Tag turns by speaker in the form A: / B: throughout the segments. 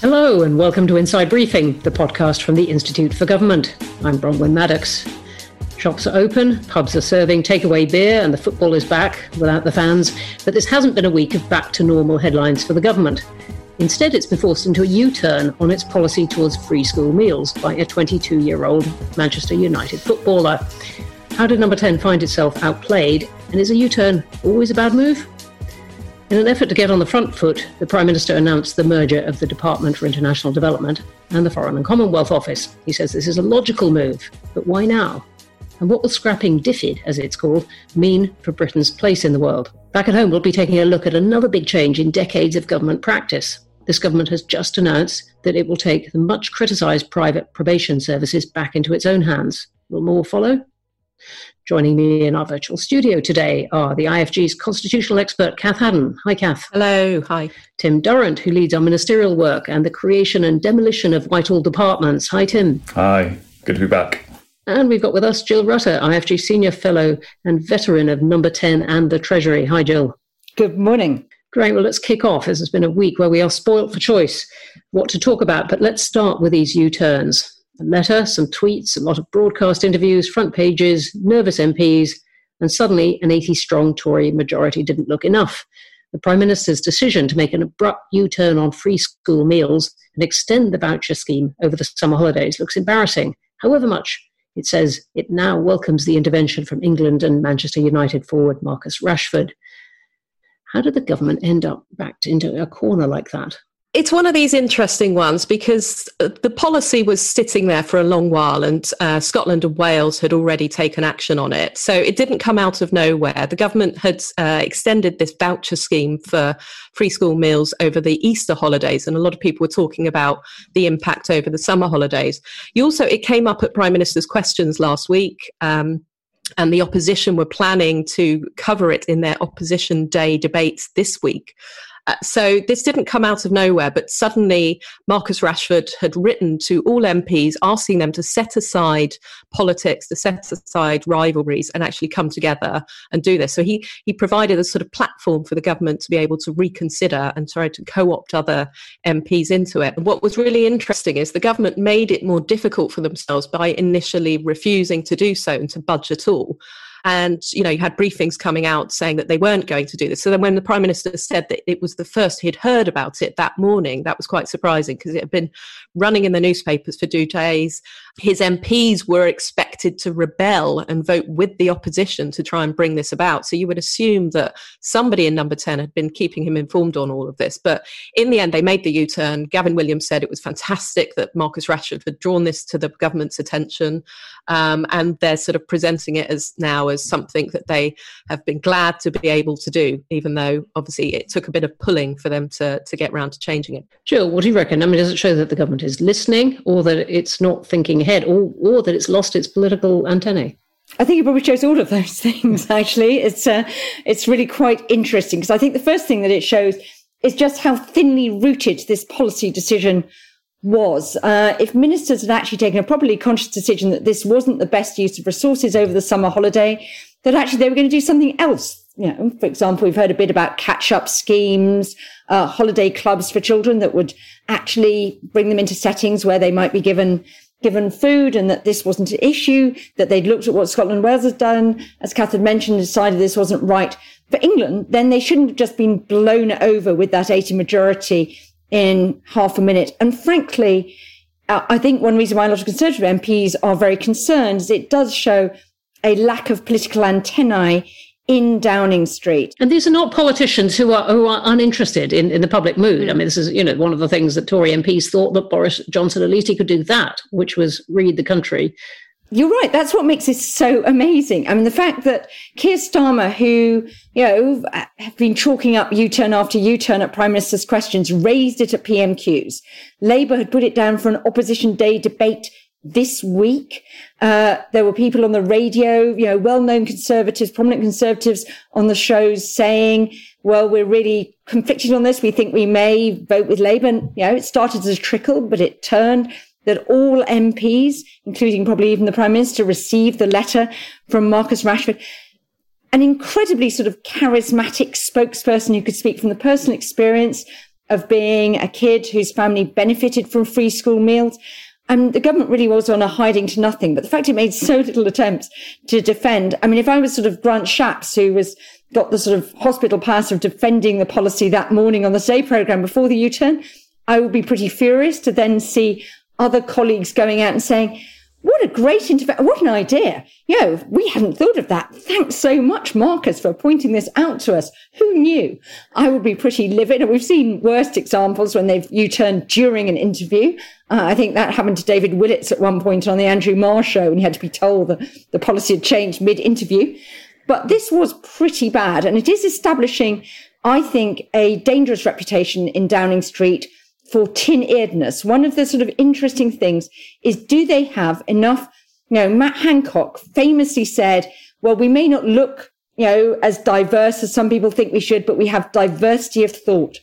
A: Hello, and welcome to Inside Briefing, the podcast from the Institute for Government. I'm Bronwen Maddox. Shops are open, pubs are serving takeaway beer, and the football is back without the fans. But this hasn't been a week of back to normal headlines for the government. Instead, it's been forced into a U turn on its policy towards free school meals by a 22 year old Manchester United footballer. How did number 10 find itself outplayed? And is a U turn always a bad move? In an effort to get on the front foot, the Prime Minister announced the merger of the Department for International Development and the Foreign and Commonwealth Office. He says this is a logical move, but why now? And what will scrapping DFID, as it's called, mean for Britain's place in the world? Back at home, we'll be taking a look at another big change in decades of government practice. This government has just announced that it will take the much criticised private probation services back into its own hands. Will more follow? Joining me in our virtual studio today are the IFG's constitutional expert, Cath Haddon. Hi, Cath.
B: Hello. Hi.
A: Tim Durrant, who leads our ministerial work and the creation and demolition of Whitehall departments. Hi, Tim.
C: Hi. Good to be back.
A: And we've got with us Jill Rutter, IFG Senior Fellow and veteran of Number 10 and the Treasury. Hi, Jill.
D: Good morning.
A: Great. Well, let's kick off. as This has been a week where we are spoilt for choice what to talk about, but let's start with these U turns a letter, some tweets, a lot of broadcast interviews, front pages, nervous MPs, and suddenly an 80 strong Tory majority didn't look enough. The Prime Minister's decision to make an abrupt U turn on free school meals and extend the voucher scheme over the summer holidays looks embarrassing. However much it says it now welcomes the intervention from England and Manchester United forward Marcus Rashford. How did the government end up backed into a corner like that?
B: It's one of these interesting ones because uh, the policy was sitting there for a long while and uh, Scotland and Wales had already taken action on it. So it didn't come out of nowhere. The government had uh, extended this voucher scheme for free school meals over the Easter holidays. And a lot of people were talking about the impact over the summer holidays. You also, it came up at Prime Minister's questions last week. Um, and the opposition were planning to cover it in their opposition day debates this week. Uh, so this didn't come out of nowhere, but suddenly Marcus Rashford had written to all MPs asking them to set aside politics, to set aside rivalries, and actually come together and do this. So he he provided a sort of platform for the government to be able to reconsider and try to co-opt other MPs into it. And what was really interesting is the government made it more difficult for themselves by initially refusing to do so and to budge at all. And, you know, you had briefings coming out saying that they weren't going to do this. So then when the Prime Minister said that it was the first he'd heard about it that morning, that was quite surprising because it had been running in the newspapers for two days. His MPs were expected to rebel and vote with the opposition to try and bring this about. So you would assume that somebody in number 10 had been keeping him informed on all of this. But in the end, they made the U turn. Gavin Williamson said it was fantastic that Marcus Rashford had drawn this to the government's attention. Um, and they're sort of presenting it as now as something that they have been glad to be able to do, even though obviously it took a bit of pulling for them to, to get round to changing it.
A: Jill, what do you reckon? I mean, does it show that the government is listening or that it's not thinking ahead or, or that it's lost its political antennae?
D: I think it probably shows all of those things. Actually, it's uh, it's really quite interesting because I think the first thing that it shows is just how thinly rooted this policy decision was. Uh, if ministers had actually taken a properly conscious decision that this wasn't the best use of resources over the summer holiday, that actually they were going to do something else. You know, for example, we've heard a bit about catch-up schemes, uh, holiday clubs for children that would actually bring them into settings where they might be given given food and that this wasn't an issue, that they'd looked at what Scotland Wales had done, as Catherine mentioned, decided this wasn't right for England, then they shouldn't have just been blown over with that 80 majority in half a minute. And frankly, uh, I think one reason why a lot of Conservative MPs are very concerned is it does show a lack of political antennae in Downing Street.
A: And these are not politicians who are who are uninterested in, in the public mood. I mean, this is, you know, one of the things that Tory MPs thought that Boris Johnson at least he could do that, which was read the country
D: you're right. That's what makes this so amazing. I mean, the fact that Keir Starmer, who, you know, have been chalking up U-turn after U-turn at Prime Minister's questions, raised it at PMQs. Labour had put it down for an opposition day debate this week. Uh, there were people on the radio, you know, well-known conservatives, prominent conservatives on the shows saying, well, we're really conflicted on this. We think we may vote with Labour. And, you know, it started as a trickle, but it turned that all MPs, including probably even the Prime Minister, received the letter from Marcus Rashford. An incredibly sort of charismatic spokesperson who could speak from the personal experience of being a kid whose family benefited from free school meals. And the government really was on a hiding to nothing. But the fact it made so little attempts to defend. I mean, if I was sort of Grant Shapps, who was got the sort of hospital pass of defending the policy that morning on the Today programme before the U-turn, I would be pretty furious to then see other colleagues going out and saying, what a great intervention. What an idea. You know, we hadn't thought of that. Thanks so much, Marcus, for pointing this out to us. Who knew? I would be pretty livid. And we've seen worst examples when they've U-turned during an interview. Uh, I think that happened to David Willetts at one point on the Andrew Marr show, and he had to be told that the policy had changed mid-interview. But this was pretty bad. And it is establishing, I think, a dangerous reputation in Downing Street for tin earedness. One of the sort of interesting things is do they have enough? You know, Matt Hancock famously said, well, we may not look, you know, as diverse as some people think we should, but we have diversity of thought.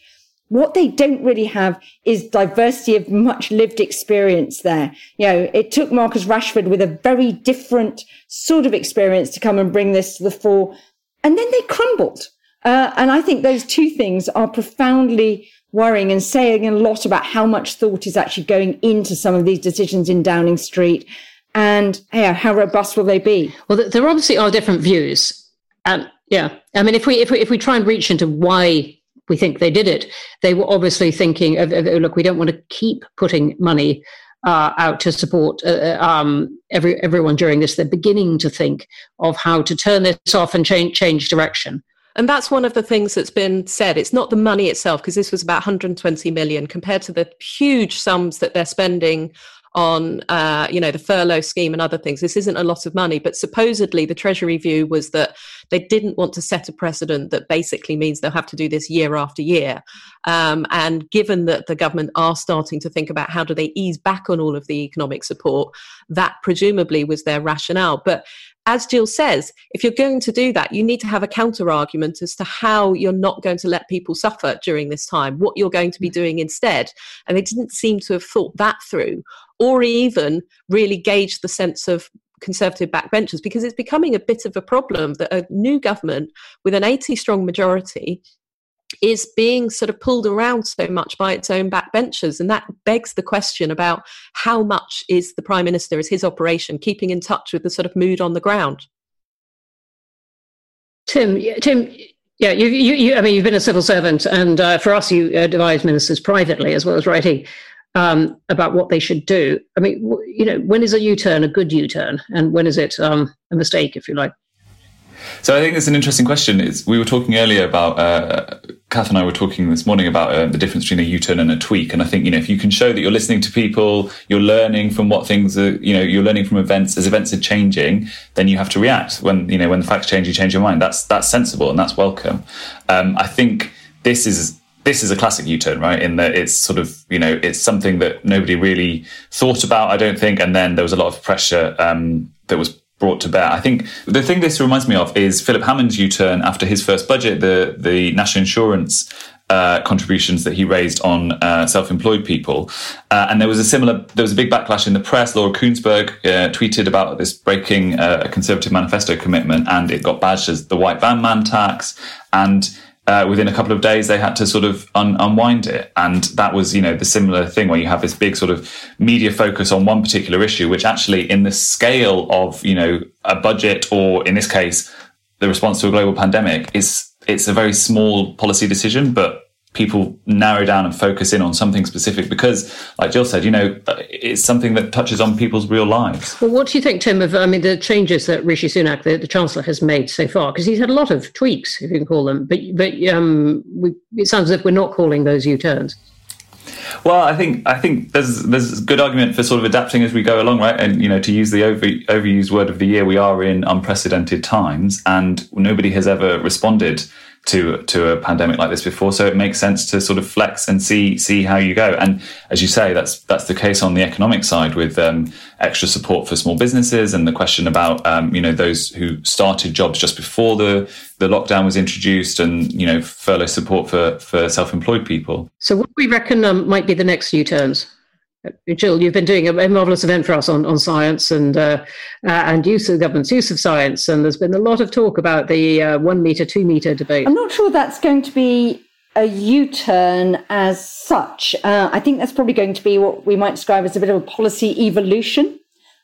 D: What they don't really have is diversity of much lived experience there. You know, it took Marcus Rashford with a very different sort of experience to come and bring this to the fore. And then they crumbled. Uh, and I think those two things are profoundly worrying and saying a lot about how much thought is actually going into some of these decisions in Downing Street and yeah, how robust will they be?
A: Well, there obviously are different views. And yeah, I mean, if we, if we, if we try and reach into why we think they did it, they were obviously thinking of, of look, we don't want to keep putting money uh, out to support uh, uh, um, every, everyone during this. They're beginning to think of how to turn this off and change, change direction.
B: And that's one of the things that's been said. It's not the money itself, because this was about 120 million compared to the huge sums that they're spending on uh, you know the furlough scheme and other things. This isn't a lot of money but supposedly the treasury view was that they didn't want to set a precedent that basically means they'll have to do this year after year. Um, and given that the government are starting to think about how do they ease back on all of the economic support that presumably was their rationale. But as Jill says, if you're going to do that, you need to have a counter argument as to how you're not going to let people suffer during this time, what you're going to be mm-hmm. doing instead. And they didn't seem to have thought that through, or even really gauge the sense of conservative backbenchers, because it's becoming a bit of a problem that a new government with an 80 strong majority is being sort of pulled around so much by its own backbenchers. And that begs the question about how much is the Prime Minister, is his operation, keeping in touch with the sort of mood on the ground?
A: Tim, Tim, yeah, you, you, you I mean, you've been a civil servant, and uh, for us, you advise ministers privately as well as writing um, about what they should do. I mean, you know, when is a U-turn a good U-turn, and when is it um, a mistake, if you like?
C: So I think it's an interesting question. It's, we were talking earlier about, uh, Cath and I were talking this morning about uh, the difference between a U-turn and a tweak. And I think, you know, if you can show that you're listening to people, you're learning from what things are, you know, you're learning from events as events are changing, then you have to react. When, you know, when the facts change, you change your mind. That's, that's sensible and that's welcome. Um, I think this is, this is a classic U-turn, right? In that it's sort of, you know, it's something that nobody really thought about, I don't think. And then there was a lot of pressure um, that was brought to bear. I think the thing this reminds me of is Philip Hammond's U-turn after his first budget, the the national insurance uh, contributions that he raised on uh, self-employed people, uh, and there was a similar. There was a big backlash in the press. Laura Kuenssberg uh, tweeted about this breaking uh, a Conservative manifesto commitment, and it got badged as the white van man tax. And uh, within a couple of days, they had to sort of un- unwind it. And that was, you know, the similar thing where you have this big sort of media focus on one particular issue, which actually, in the scale of, you know, a budget or in this case, the response to a global pandemic, is it's a very small policy decision, but people narrow down and focus in on something specific because, like Jill said, you know, it's something that touches on people's real lives.
A: Well, what do you think, Tim, of I mean the changes that Rishi Sunak, the, the Chancellor, has made so far? Because he's had a lot of tweaks, if you can call them, but but um, we, it sounds as if we're not calling those U-turns.
C: Well, I think I think there's there's a good argument for sort of adapting as we go along, right? And you know, to use the over, overused word of the year, we are in unprecedented times, and nobody has ever responded to to a pandemic like this before. So it makes sense to sort of flex and see see how you go. And as you say, that's that's the case on the economic side with um, extra support for small businesses and the question about um, you know those who started jobs just before the the lockdown was introduced, and you know furlough support for for self employed people.
A: So what we reckon um, might be the next U turns? Jill, you've been doing a, marvelous event for us on, on science and uh, uh, and use of government's use of science, and there's been a lot of talk about the uh, one meter, two meter debate.
D: I'm not sure that's going to be a U-turn as such. Uh, I think that's probably going to be what we might describe as a bit of a policy evolution.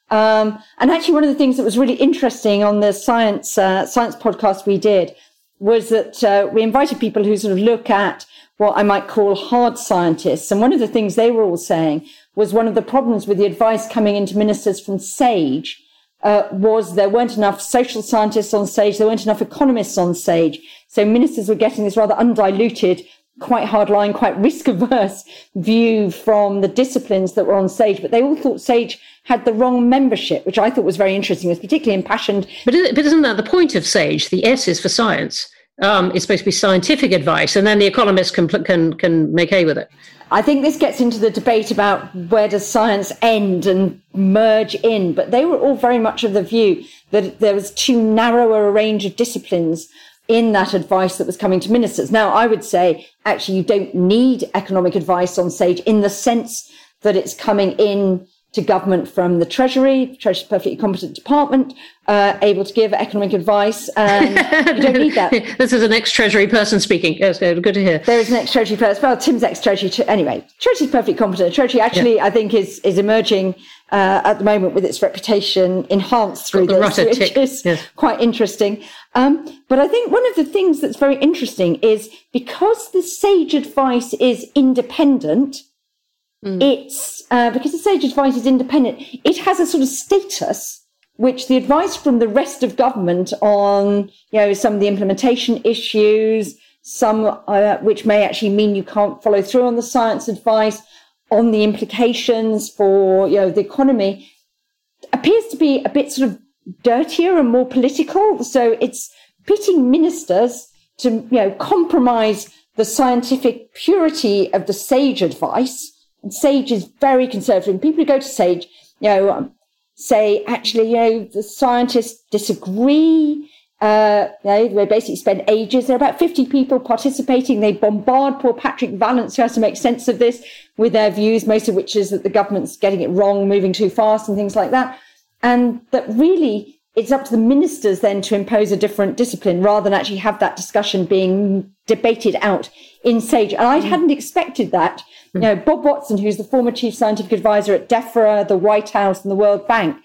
D: Um, and actually, one of the things that was really interesting on the science uh, science podcast we did was that we invited people who sort of look at what I might call hard scientists. And one of the things they were all saying was one of the problems with the advice coming into ministers from SAGE uh, was there weren't enough social scientists on SAGE, there weren't enough economists on SAGE. So ministers were getting this rather undiluted, quite hardline, quite risk averse view from the disciplines that were on SAGE. But they all thought SAGE had the wrong membership, which I thought was very interesting. It was particularly impassioned.
A: But, but isn't that the point of SAGE? The S is for science. Um, it's supposed to be scientific advice, and then the economists can can can make hay with it.
D: I think this gets into the debate about where does science end and merge in, but they were all very much of the view that there was too narrow a range of disciplines in that advice that was coming to ministers. Now, I would say actually you don't need economic advice on SAGE in the sense that it's coming in to government from the Treasury. Treasury's perfectly competent department, uh, able to give economic advice. And you don't need that.
A: this is an ex-Treasury person speaking. Yes, good to hear.
D: There is an ex-Treasury person. Well, Tim's ex-Treasury. Anyway, Treasury's perfectly competent. Treasury actually, yeah. I think, is is emerging uh, at the moment with its reputation enhanced through this, which tick. is yes. quite interesting. Um, but I think one of the things that's very interesting is because the sage advice is independent Mm. It's uh, because the sage advice is independent. It has a sort of status which the advice from the rest of government on, you know, some of the implementation issues, some uh, which may actually mean you can't follow through on the science advice, on the implications for, you know, the economy, appears to be a bit sort of dirtier and more political. So it's pitting ministers to, you know, compromise the scientific purity of the sage advice and Sage is very conservative. And people who go to Sage, you know, um, say actually, you know, the scientists disagree. Uh, you know, they basically spend ages. There are about 50 people participating. They bombard poor Patrick Vallance, who has to make sense of this with their views, most of which is that the government's getting it wrong, moving too fast and things like that. And that really it's up to the ministers then to impose a different discipline rather than actually have that discussion being debated out in SAGE. And I mm. hadn't expected that. You know, Bob Watson, who's the former chief scientific advisor at DEFRA, the White House, and the World Bank,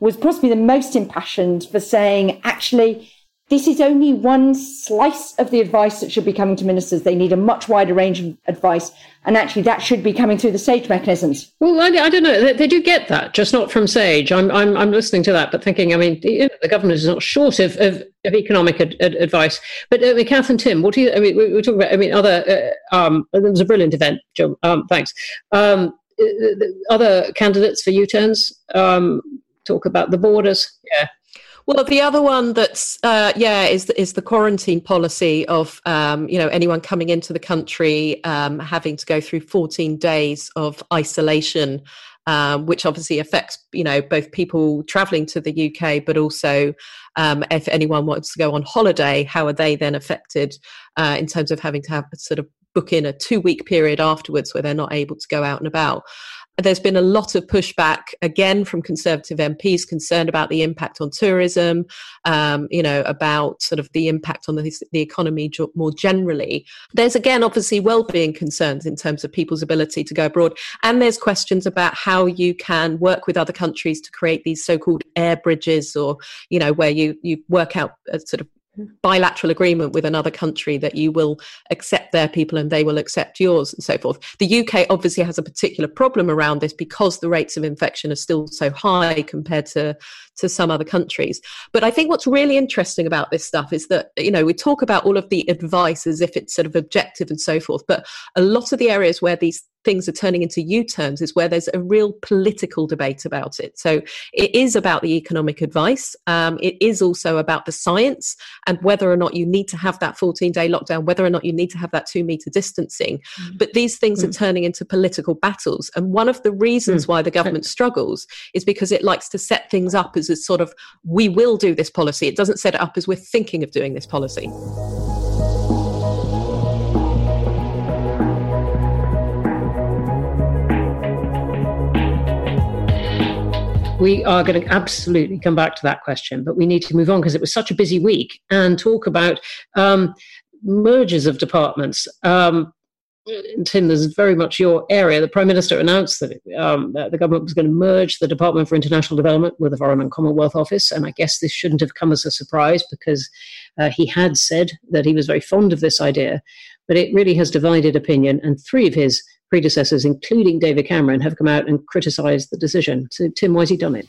D: was possibly the most impassioned for saying, actually, this is only one slice of the advice that should be coming to ministers. They need a much wider range of advice. And actually, that should be coming through the SAGE mechanisms.
A: Well, I, I don't know. They, they, do get that, just not from SAGE. I'm, I'm, I'm listening to that, but thinking, I mean, the, the government is not short of, of, of economic ad, ad, advice. But mean, Cath and Tim, what do you, I mean, we, are talking about, I mean, other, uh, um, there was a brilliant event, Joe. Um, thanks. Um, uh, other candidates for U turns um, talk about the borders. Yeah.
B: Well, the other one that's uh, yeah is is the quarantine policy of um, you know anyone coming into the country um, having to go through 14 days of isolation, um, which obviously affects you know both people travelling to the UK, but also um, if anyone wants to go on holiday, how are they then affected uh, in terms of having to have sort of book in a two week period afterwards where they're not able to go out and about. There's been a lot of pushback again from Conservative MPs concerned about the impact on tourism, um, you know, about sort of the impact on the, the economy more generally. There's again, obviously, well-being concerns in terms of people's ability to go abroad, and there's questions about how you can work with other countries to create these so-called air bridges, or you know, where you you work out a sort of bilateral agreement with another country that you will accept their people and they will accept yours and so forth. The UK obviously has a particular problem around this because the rates of infection are still so high compared to to some other countries. But I think what's really interesting about this stuff is that you know we talk about all of the advice as if it's sort of objective and so forth, but a lot of the areas where these things are turning into U turns is where there's a real political debate about it. So it is about the economic advice. Um, it is also about the science and whether or not you need to have that 14 day lockdown, whether or not you need to have that two meter distancing. Mm. But these things mm. are turning into political battles. And one of the reasons mm. why the government struggles is because it likes to set things up as a sort of, we will do this policy. It doesn't set it up as we're thinking of doing this policy.
A: We are going to absolutely come back to that question, but we need to move on because it was such a busy week and talk about um, mergers of departments. Um, Tim, this is very much your area. The Prime Minister announced that, um, that, the government was going to merge the Department for International Development with the Foreign and Commonwealth Office. And I guess this shouldn't have come as a surprise because uh, he had said that he was very fond of this idea. But it really has divided opinion. And three of his predecessors, including David Cameron, have come out and criticised the decision. So, Tim, why has he done it?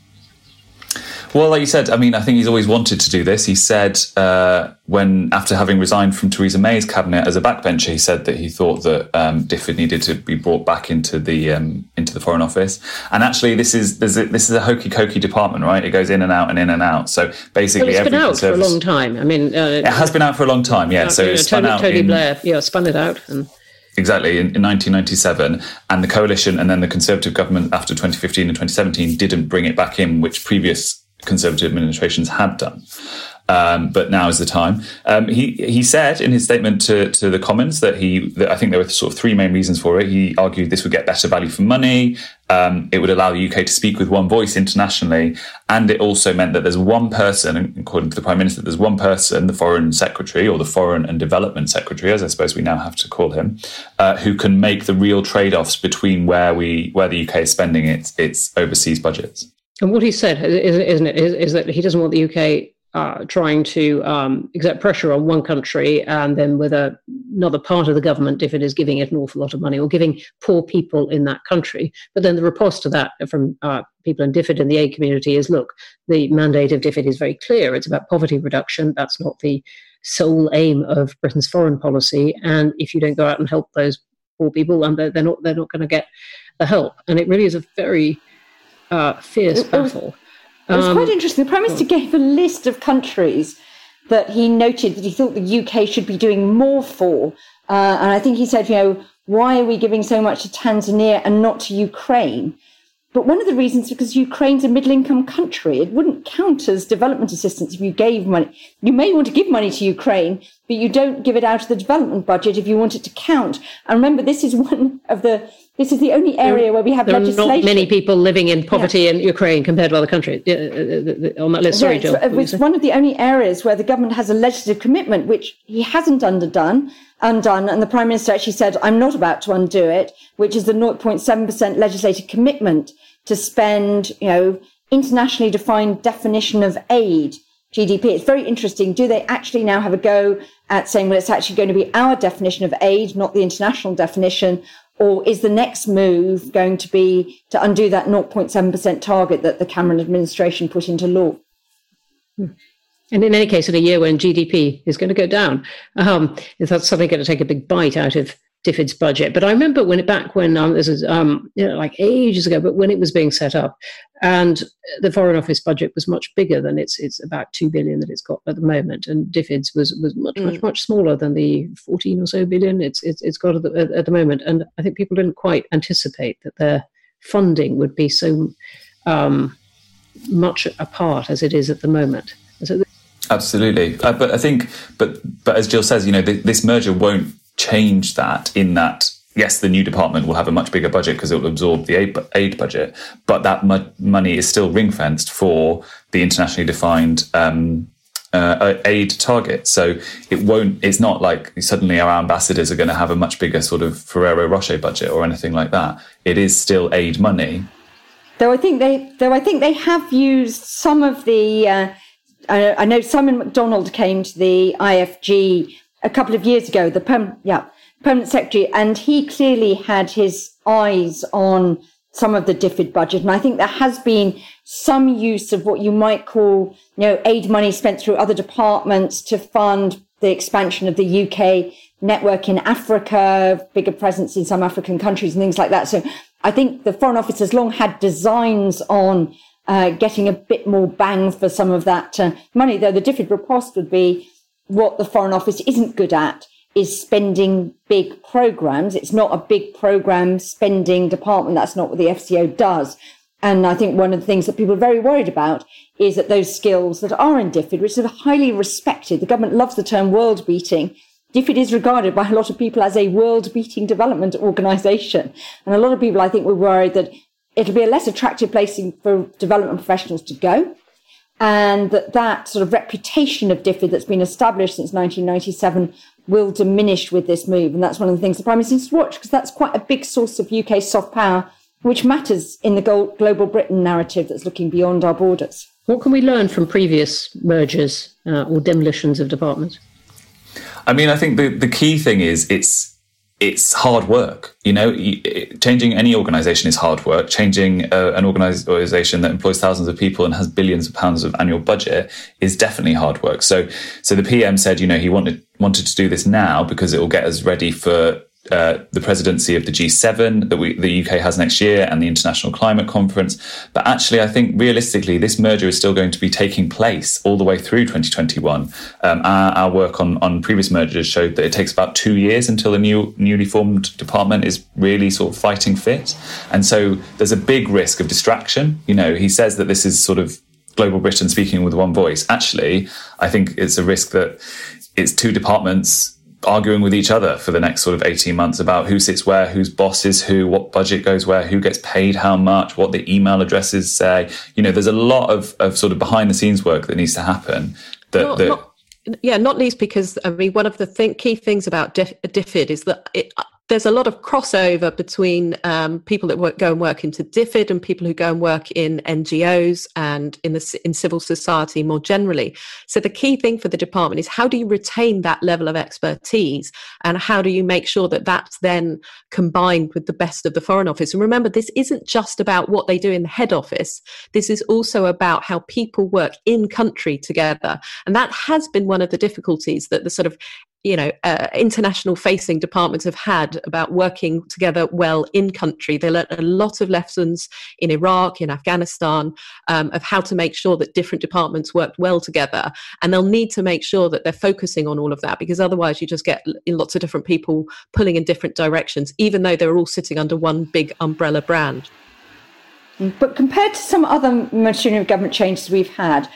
C: Well, like you said, I mean, I think he's always wanted to do this. He said uh, when, after having resigned from Theresa May's cabinet as a backbencher, he said that he thought that um, DFID needed to be brought back into the um, into the Foreign Office. And actually, this is a, this is a hokey cokey department, right? It goes in and out and in and out. So basically,
A: well, it's been out for a long time. I mean,
C: uh, it has been out for a long time. Yeah. Uh, so it's spun
A: Tony,
C: out.
A: Tony
C: in,
A: Blair, yeah, spun it out and.
C: Exactly, in, in, 1997. And the coalition and then the Conservative government after 2015 and 2017 didn't bring it back in, which previous Conservative administrations had done. Um, but now is the time. Um, he he said in his statement to, to the Commons that he that I think there were sort of three main reasons for it. He argued this would get better value for money. Um, it would allow the UK to speak with one voice internationally, and it also meant that there's one person, according to the Prime Minister, there's one person, the Foreign Secretary or the Foreign and Development Secretary, as I suppose we now have to call him, uh, who can make the real trade-offs between where we where the UK is spending its its overseas budgets.
A: And what he said, isn't it, is, is that he doesn't want the UK uh, trying to um, exert pressure on one country and then with a, another part of the government if it is giving it an awful lot of money or giving poor people in that country. But then the riposte to that from uh, people in DFID and the aid community is look, the mandate of DFID is very clear. It's about poverty reduction. That's not the sole aim of Britain's foreign policy. And if you don't go out and help those poor people, and they're, they're not, they're not going to get the help. And it really is a very uh, fierce it, battle.
D: It was, um, quite interesting. The Prime Minister gave a list of countries that he noted that he thought the UK should be doing more for. Uh, and I think he said, you know, why are we giving so much to Tanzania and not to Ukraine? But one of the reasons is because Ukraine's a middle income country. It wouldn't count as development assistance if you gave money. You may want to give money to Ukraine, but you don't give it out of the development budget if you want it to count. And remember, this is one of the this is the only area where we have
A: there
D: legislation.
A: Are not many people living in poverty yeah. in Ukraine compared to other countries uh, uh, uh, on that list. Sorry,
D: yeah, Joe. It's, it's one of the only areas where the government has a legislative commitment, which he hasn't underdone, undone. And the Prime Minister actually said, I'm not about to undo it, which is the 0.7% legislative commitment to spend, you know, internationally defined definition of aid. GDP. It's very interesting. Do they actually now have a go at saying, well, it's actually going to be our definition of aid, not the international definition? Or is the next move going to be to undo that 0.7% target that the Cameron administration put into law?
A: And in any case, in a year when GDP is going to go down, um, is that suddenly going to take a big bite out of DFID's budget. But I remember when it back when um, this is um, you know, like ages ago, but when it was being set up, and the Foreign Office budget was much bigger than it's it's about two billion that it's got at the moment, and DFID's was was much mm. much much smaller than the fourteen or so billion it's it's, it's got at the, at the moment. And I think people didn't quite anticipate that their funding would be so um, much apart as it is at the moment. So
C: Absolutely, uh, but I think, but but as Jill says, you know, th- this merger won't change that in that yes, the new department will have a much bigger budget because it will absorb the aid, aid budget, but that mo- money is still ring fenced for the internationally defined um, uh, aid target. So it won't. It's not like suddenly our ambassadors are going to have a much bigger sort of Ferrero Rocher budget or anything like that. It is still aid money.
D: Though I think they, though I think they have used some of the. Uh, I, I know Simon McDonald came to the IFG a couple of years ago, the perm, yeah, permanent secretary, and he clearly had his eyes on some of the DFID budget. And I think there has been some use of what you might call, you know, aid money spent through other departments to fund the expansion of the UK network in Africa, bigger presence in some African countries and things like that. So I think the Foreign Office has long had designs on uh, getting a bit more bang for some of that uh, money, though the DFID riposte would be what the Foreign Office isn't good at is spending big programs. It's not a big program spending department. That's not what the FCO does. And I think one of the things that people are very worried about is that those skills that are in DFID, which are highly respected, the government loves the term world beating. DFID is regarded by a lot of people as a world beating development organization. And a lot of people, I think, were worried that it'll be a less attractive place for development professionals to go and that that sort of reputation of DFID that's been established since 1997 will diminish with this move. And that's one of the things the Prime Minister needs to watch because that's quite a big source of UK soft power, which matters in the global Britain narrative that's looking beyond our borders.
A: What can we learn from previous mergers uh, or demolitions of departments?
C: I mean, I think the, the key thing is it's it's hard work. You know, changing any organization is hard work. Changing uh, an organization that employs thousands of people and has billions of pounds of annual budget is definitely hard work. So, so the PM said, you know, he wanted wanted to do this now because it will get us ready for uh, the presidency of the G7 that we, the UK has next year and the International Climate Conference. But actually, I think realistically, this merger is still going to be taking place all the way through 2021. Um, our, our, work on, on previous mergers showed that it takes about two years until a new newly formed department is really sort of fighting fit. And so there's a big risk of distraction. You know, he says that this is sort of global Britain speaking with one voice. Actually, I think it's a risk that it's two departments arguing with each other for the next sort of 18 months about who sits where, whose boss is who, what budget goes where, who gets paid how much, what the email addresses say. You know, there's a lot of, of sort of behind the scenes work that needs to happen. That,
B: not, that not, yeah, not least because I mean, one of the th- key things about DFID is that it, there's a lot of crossover between um, people that work, go and work into DFID and people who go and work in NGOs and in the in civil society more generally. So the key thing for the department is how do you retain that level of expertise and how do you make sure that that's then combined with the best of the Foreign Office? And remember, this isn't just about what they do in the head office. This is also about how people work in country together, and that has been one of the difficulties that the sort of you know uh, international facing departments have had about working together well in country. They learned a lot of lessons in iraq in afghanistan um, of how to make sure that different departments worked well together. And they'll need to make sure that they're focusing on all of that because otherwise you just get lots of different people pulling in different directions even though they're all sitting under one big umbrella brand.
D: But compared to some other machinery of government changes we've had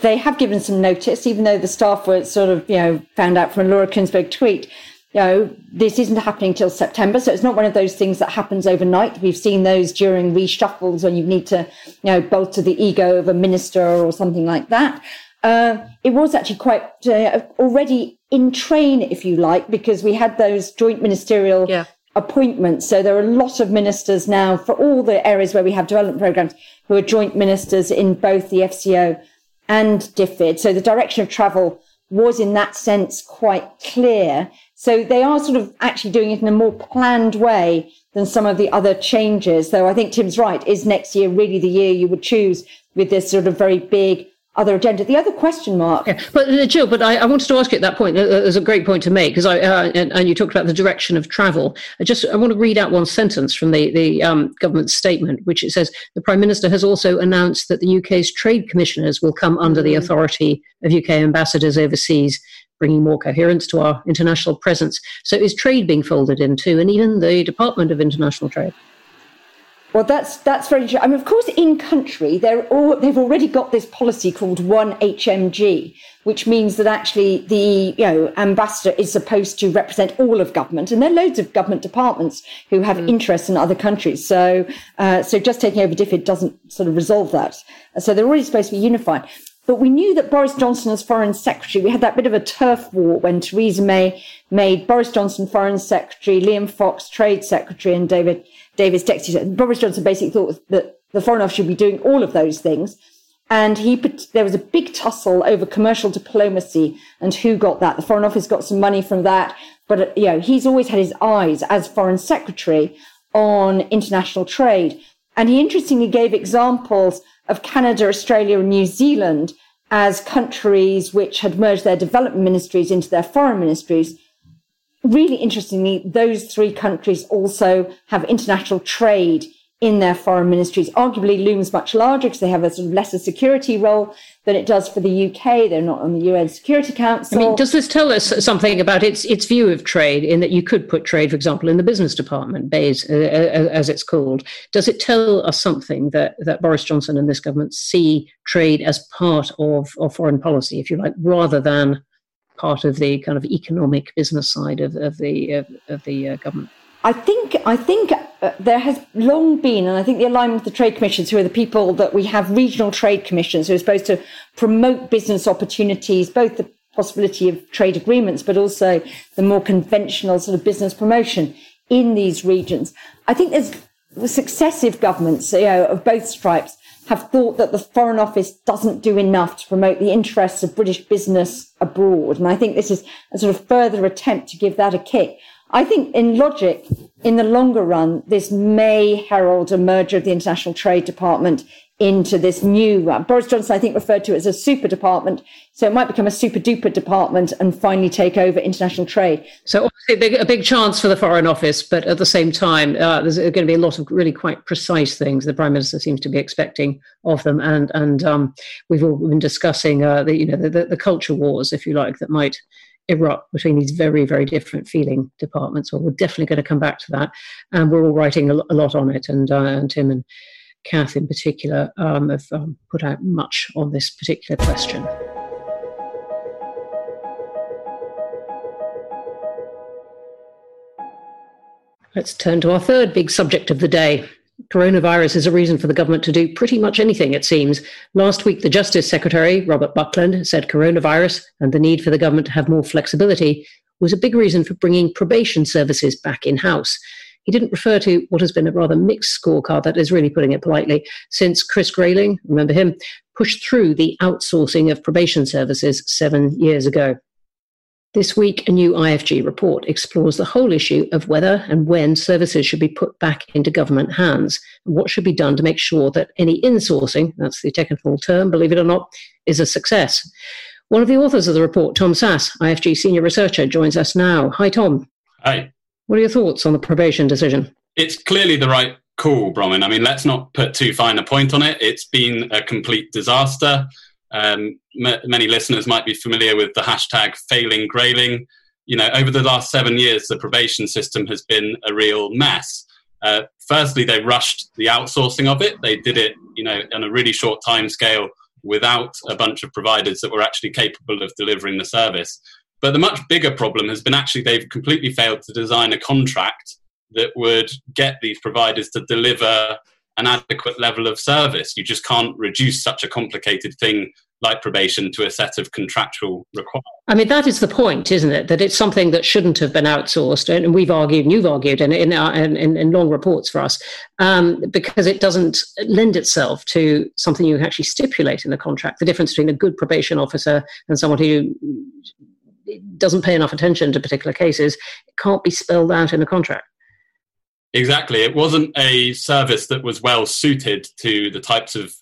D: they have given some notice, even though the staff were sort of, you know, found out from Laura Kuenssberg tweet, you know, this isn't happening till September. So it's not one of those things that happens overnight. We've seen those during reshuffles when you need to, you know, bolster the ego of a minister or something like that. Uh, it was actually quite uh, already in train, if you like, because we had those joint ministerial yeah. appointments. So there are a lot of ministers now for all the areas where we have development programs who are joint ministers in both the FCO and DFID. So the direction of travel was in that sense quite clear. So they are sort of actually doing it in a more planned way than some of the other changes. Though I think Tim's right. Is next year really the year you would choose with this sort of very big other agenda. The other question mark.
A: Yeah, but uh, Jill, but I, I, wanted to ask you at that point. Uh, there's a great point to make because I uh, and, and, you talked about the direction of travel. I just I want to read out one sentence from the the um, government statement, which it says the Prime Minister has also announced that the UK's trade commissioners will come under the authority of UK ambassadors overseas. Bringing more coherence to our international presence. So, is trade being folded into, and even the Department of International Trade?
D: Well, that's that's very true. I mean, of course, in country, they're all, they've already got this policy called one HMG, which means that actually the you know ambassador is supposed to represent all of government, and there are loads of government departments who have mm. interests in other countries. So, uh, so just taking over DFID doesn't sort of resolve that. So they're already supposed to be unified. But we knew that Boris Johnson as foreign secretary, we had that bit of a turf war when Theresa May made Boris Johnson foreign secretary, Liam Fox trade secretary, and David Davis deputy. Boris Johnson basically thought that the Foreign Office should be doing all of those things. And he there was a big tussle over commercial diplomacy and who got that. The Foreign Office got some money from that. But, uh, you know, he's always had his eyes as Foreign Secretary on international trade. And he interestingly gave examples of Canada, Australia, and New Zealand as countries which had merged their development ministries into their foreign ministries really interestingly, those three countries also have international trade in their foreign ministries. Arguably, looms much larger because they have a sort of lesser security role than it does for the UK. They're not on the UN Security Council.
A: I mean, does this tell us something about its its view of trade? In that you could put trade, for example, in the business department, BEIS, uh, uh, as it's called. Does it tell us something that that Boris Johnson and this government see trade as part of of foreign policy, if you like, rather than part of the kind of economic business side of, of the of, of the uh, government.
D: I think I think uh, there has long been, and I think the alignment with the trade commissions, who are the people that we have regional trade commissions who are supposed to promote business opportunities, both the possibility of trade agreements, but also the more conventional sort of business promotion in these regions. I think there's successive governments, you know, of both stripes have thought that the Foreign Office doesn't do enough to promote the interests of British business abroad. And I think this is a sort of further attempt to give that a kick. I think in logic, in the longer run, this may herald a merger of the International Trade Department into this new Boris Johnson, I think, referred to it as a super department. So it might become a super duper department and finally take over international trade.
A: So obviously a big, a big chance for the Foreign Office, but at the same time, uh, there's going to be a lot of really quite precise things the Prime Minister seems to be expecting of them, and and um, we've all been discussing uh, the you know the, the, the culture wars, if you like, that might erupt between these very, very different feeling departments. Well, we're definitely going to come back to that. And we're all writing a, a lot on it. And, uh, and Tim and Cath in particular um, have um, put out much on this particular question. Let's turn to our third big subject of the day Coronavirus is a reason for the government to do pretty much anything, it seems. Last week, the Justice Secretary, Robert Buckland, said coronavirus and the need for the government to have more flexibility was a big reason for bringing probation services back in house. He didn't refer to what has been a rather mixed scorecard, that is really putting it politely, since Chris Grayling, remember him, pushed through the outsourcing of probation services seven years ago. This week, a new IFG report explores the whole issue of whether and when services should be put back into government hands and what should be done to make sure that any insourcing, that's the technical term, believe it or not, is a success. One of the authors of the report, Tom Sasse, IFG senior researcher, joins us now. Hi, Tom.
E: Hi.
A: What are your thoughts on the probation decision?
E: It's clearly the right call, Bronwen. I mean, let's not put too fine a point on it. It's been a complete disaster. Um, m- many listeners might be familiar with the hashtag failing grayling. You know, over the last seven years, the probation system has been a real mess. Uh, firstly, they rushed the outsourcing of it. They did it, you know, on a really short time scale without a bunch of providers that were actually capable of delivering the service. But the much bigger problem has been actually they've completely failed to design a contract that would get these providers to deliver an adequate level of service. You just can't reduce such a complicated thing like probation to a set of contractual requirements.
A: I mean, that is the point, isn't it? That it's something that shouldn't have been outsourced. And we've argued, and you've argued in, in, in, in long reports for us, um, because it doesn't lend itself to something you can actually stipulate in the contract. The difference between a good probation officer and someone who doesn't pay enough attention to particular cases it can't be spelled out in a contract.
E: Exactly. It wasn't a service that was well suited to the types of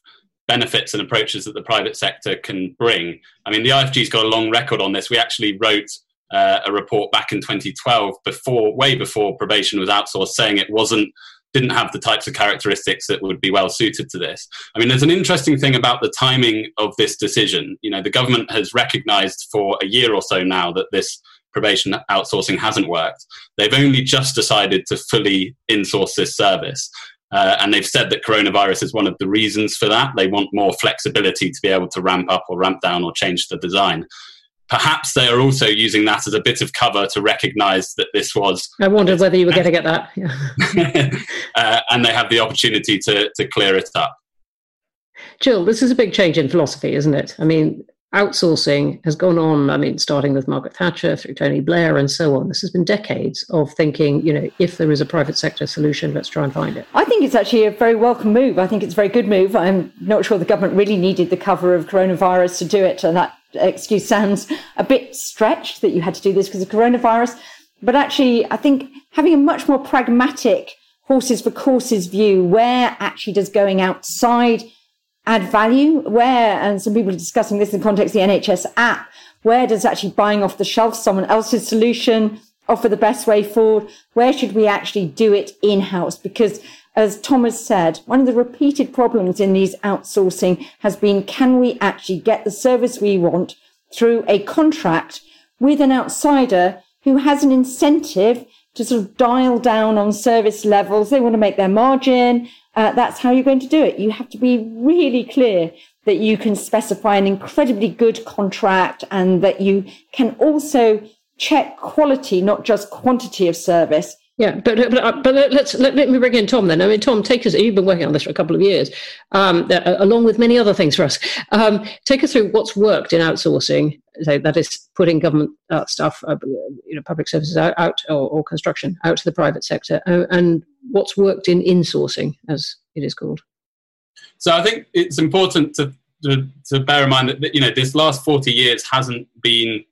E: benefits and approaches that the private sector can bring. I mean, the IFG's got a long record on this. We actually wrote uh, a report back in 2012, before, way before probation was outsourced, saying it wasn't didn't have the types of characteristics that would be well suited to this. I mean, there's an interesting thing about the timing of this decision. You know, the government has recognized for a year or so now that this probation outsourcing hasn't worked. They've only just decided to fully insource this service. Uh, and they've said that coronavirus is one of the reasons for that. They want more flexibility to be able to ramp up or ramp down or change the design. Perhaps they are also using that as a bit of cover to recognize that this was.
A: I wondered whether you were getting at that. Yeah.
E: uh, and they have the opportunity to, to clear it up.
A: Jill, this is a big change in philosophy, isn't it? I mean, outsourcing has gone on, I mean, starting with Margaret Thatcher through Tony Blair and so on. This has been decades of thinking, you know, if there is a private sector solution, let's try and find it.
D: I think it's actually a very welcome move. I think it's a very good move. I'm not sure the government really needed the cover of coronavirus to do it. And that excuse sounds a bit stretched that you had to do this because of coronavirus. But actually, I think having a much more pragmatic horses for courses view, where actually does going outside add value? Where, and some people are discussing this in the context of the NHS app, where does actually buying off the shelf someone else's solution offer the best way forward? Where should we actually do it in house? Because as Thomas said, one of the repeated problems in these outsourcing has been, can we actually get the service we want through a contract with an outsider who has an incentive to sort of dial down on service levels? They want to make their margin uh, that's how you're going to do it. You have to be really clear that you can specify an incredibly good contract and that you can also check quality, not just quantity of service
A: Yeah, but but, but let's let, let, me bring in Tom then. I mean, Tom, take us. You've been working on this for a couple of years, um, uh, along with many other things for us. Um, take us through what's worked in outsourcing. So that is putting government uh, stuff, uh, you know, public services out, out or, or, construction out to the private sector, uh, and what's worked in insourcing, as it is called.
E: So I think it's important to to, to bear in mind that you know this last forty years hasn't been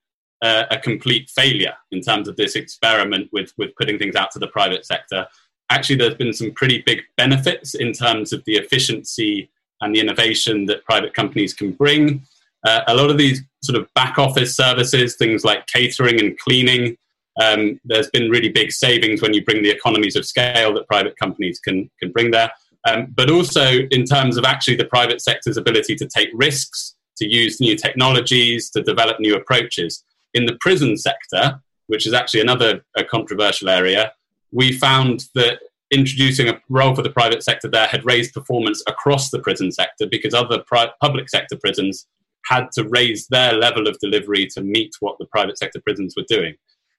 E: uh, a complete failure in terms of this experiment with, with putting things out to the private sector. Actually, there's been some pretty big benefits in terms of the efficiency and the innovation that private companies can bring. Uh, a lot of these sort of back office services, things like catering and cleaning, um, there's been really big savings when you bring the economies of scale that private companies can, can bring there. Um, but also in terms of actually the private sector's ability to take risks, to use new technologies, to develop new approaches. In the prison sector, which is actually another controversial area, we found that introducing a role for the private sector there had raised performance across the prison sector because other pri- public sector prisons had to raise their level of delivery to meet what the private sector prisons were doing.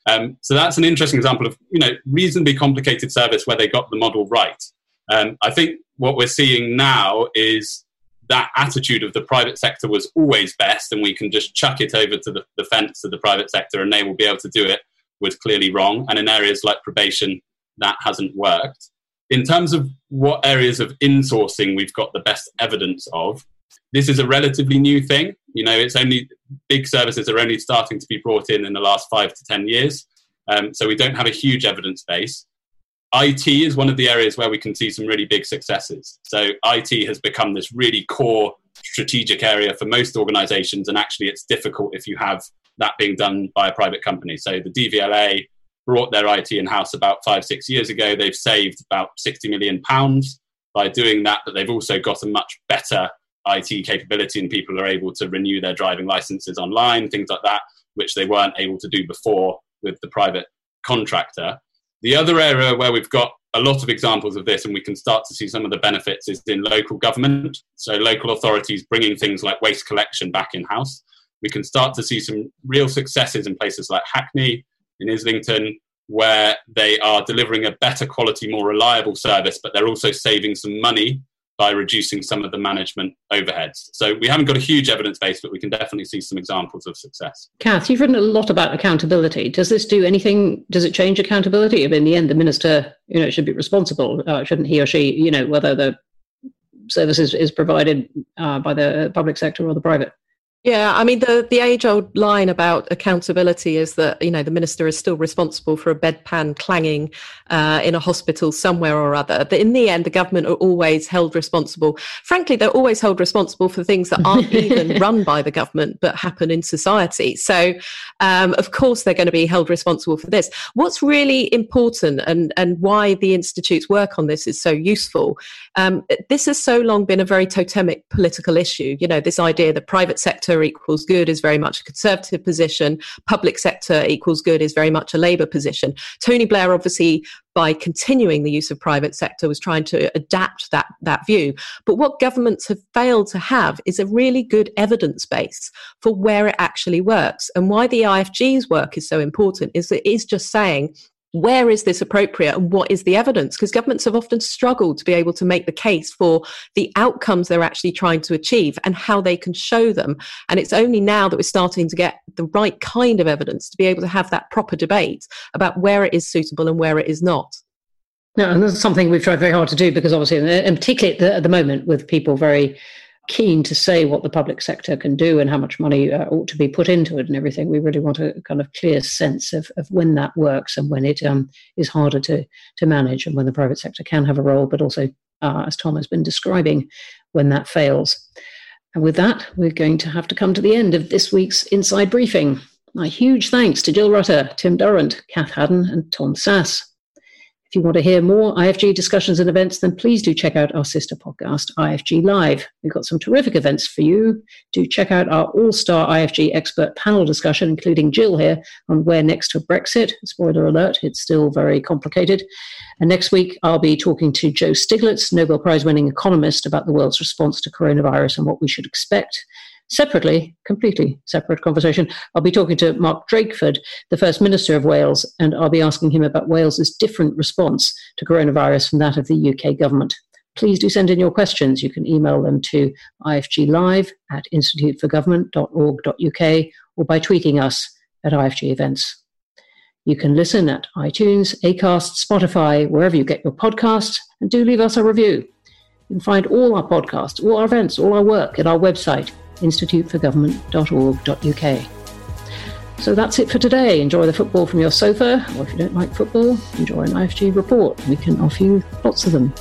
E: Um, so that's an interesting example of you know reasonably complicated service where they got the model right. Um, I think what we're seeing now is that attitude of the private sector was always best and we can just chuck it over to the, the fence of the private sector and they will be able to do it was clearly wrong. And in areas like probation, that hasn't worked. In terms of what areas of insourcing we've got the best evidence of, this is a relatively new thing. You know, it's only big services are only starting to be brought in in the last five to 10 years. Um, so we don't have a huge evidence base. IT is one of the areas where we can see some really big successes. So IT has become this really core strategic area for most organizations, and actually it's difficult if you have that being done by a private company. So the DVLA brought their IT in house about five, six years ago. They've saved about 60 million pounds by doing that, but they've also got a much better IT capability, and people are able to renew their driving licenses online, things like that, which they weren't able to do before with the private contractor. The other area where we've got a lot of examples of this and we can start to see some of the benefits is in local government. So, local authorities bringing things like waste collection back in house. We can start to see some real successes in places like Hackney, in Islington, where they are delivering a better quality, more reliable service, but they're also saving some money by reducing some of the management overheads. So we haven't got a huge evidence base, but we can definitely see some examples of success.
A: Cath, you've written a lot about accountability. Does this do anything? Does it change accountability? I mean, in the end, the minister, you know, should be responsible, uh, shouldn't he or she? You know, whether the service is, is provided uh, by the public sector or the private.
B: Yeah, I mean the the age old line about accountability is that you know the minister is still responsible for a bedpan clanging uh, in a hospital somewhere or other. But in the end, the government are always held responsible. Frankly, they're always held responsible for things that aren't even run by the government but happen in society. So, um, of course, they're going to be held responsible for this. What's really important and and why the institute's work on this is so useful. Um, this has so long been a very totemic political issue. You know, this idea that private sector equals good is very much a conservative position. Public sector equals good is very much a Labour position. Tony Blair, obviously, by continuing the use of private sector, was trying to adapt that, that view. But what governments have failed to have is a really good evidence base for where it actually works. And why the IFG's work is so important is that it is just saying where is this appropriate and what is the evidence? Because governments have often struggled to be able to make the case for the outcomes they're actually trying to achieve and how they can show them. And it's only now that we're starting to get the right kind of evidence to be able to have that proper debate about where it is suitable and where it is not.
A: No, and that's something we've tried very hard to do because obviously, and particularly at the, at the moment, with people very keen to say what the public sector can do and how much money uh, ought to be put into it and everything. We really want a kind of clear sense of, of when that works and when it um, is harder to, to manage and when the private sector can have a role, but also, uh, as Tom has been describing, when that fails. And with that, we're going to have to come to the end of this week's Inside Briefing. My huge thanks to Jill Rutter, Tim Durrant, Cath Haddon, and Tom Sasse. You want to hear more IFG discussions and events, then please do check out our sister podcast, IFG Live. We've got some terrific events for you. Do check out our all star IFG expert panel discussion, including Jill here on where next to Brexit. Spoiler alert, it's still very complicated. And next week, I'll be talking to Joe Stiglitz, Nobel Prize winning economist, about the world's response to coronavirus and what we should expect. Separately, completely separate conversation, I'll be talking to Mark Drakeford, the First Minister of Wales, and I'll be asking him about Wales's different response to coronavirus from that of the UK government. Please do send in your questions. You can email them to ifglive at instituteforgovernment.org.uk or by tweeting us at IFG events. You can listen at iTunes, Acast, Spotify, wherever you get your podcasts, and do leave us a review. You can find all our podcasts, all our events, all our work at our website, instituteforgovernment.org.uk. So that's it for today. Enjoy the football from your sofa, or if you don't like football, enjoy an IFG report. We can offer you lots of them.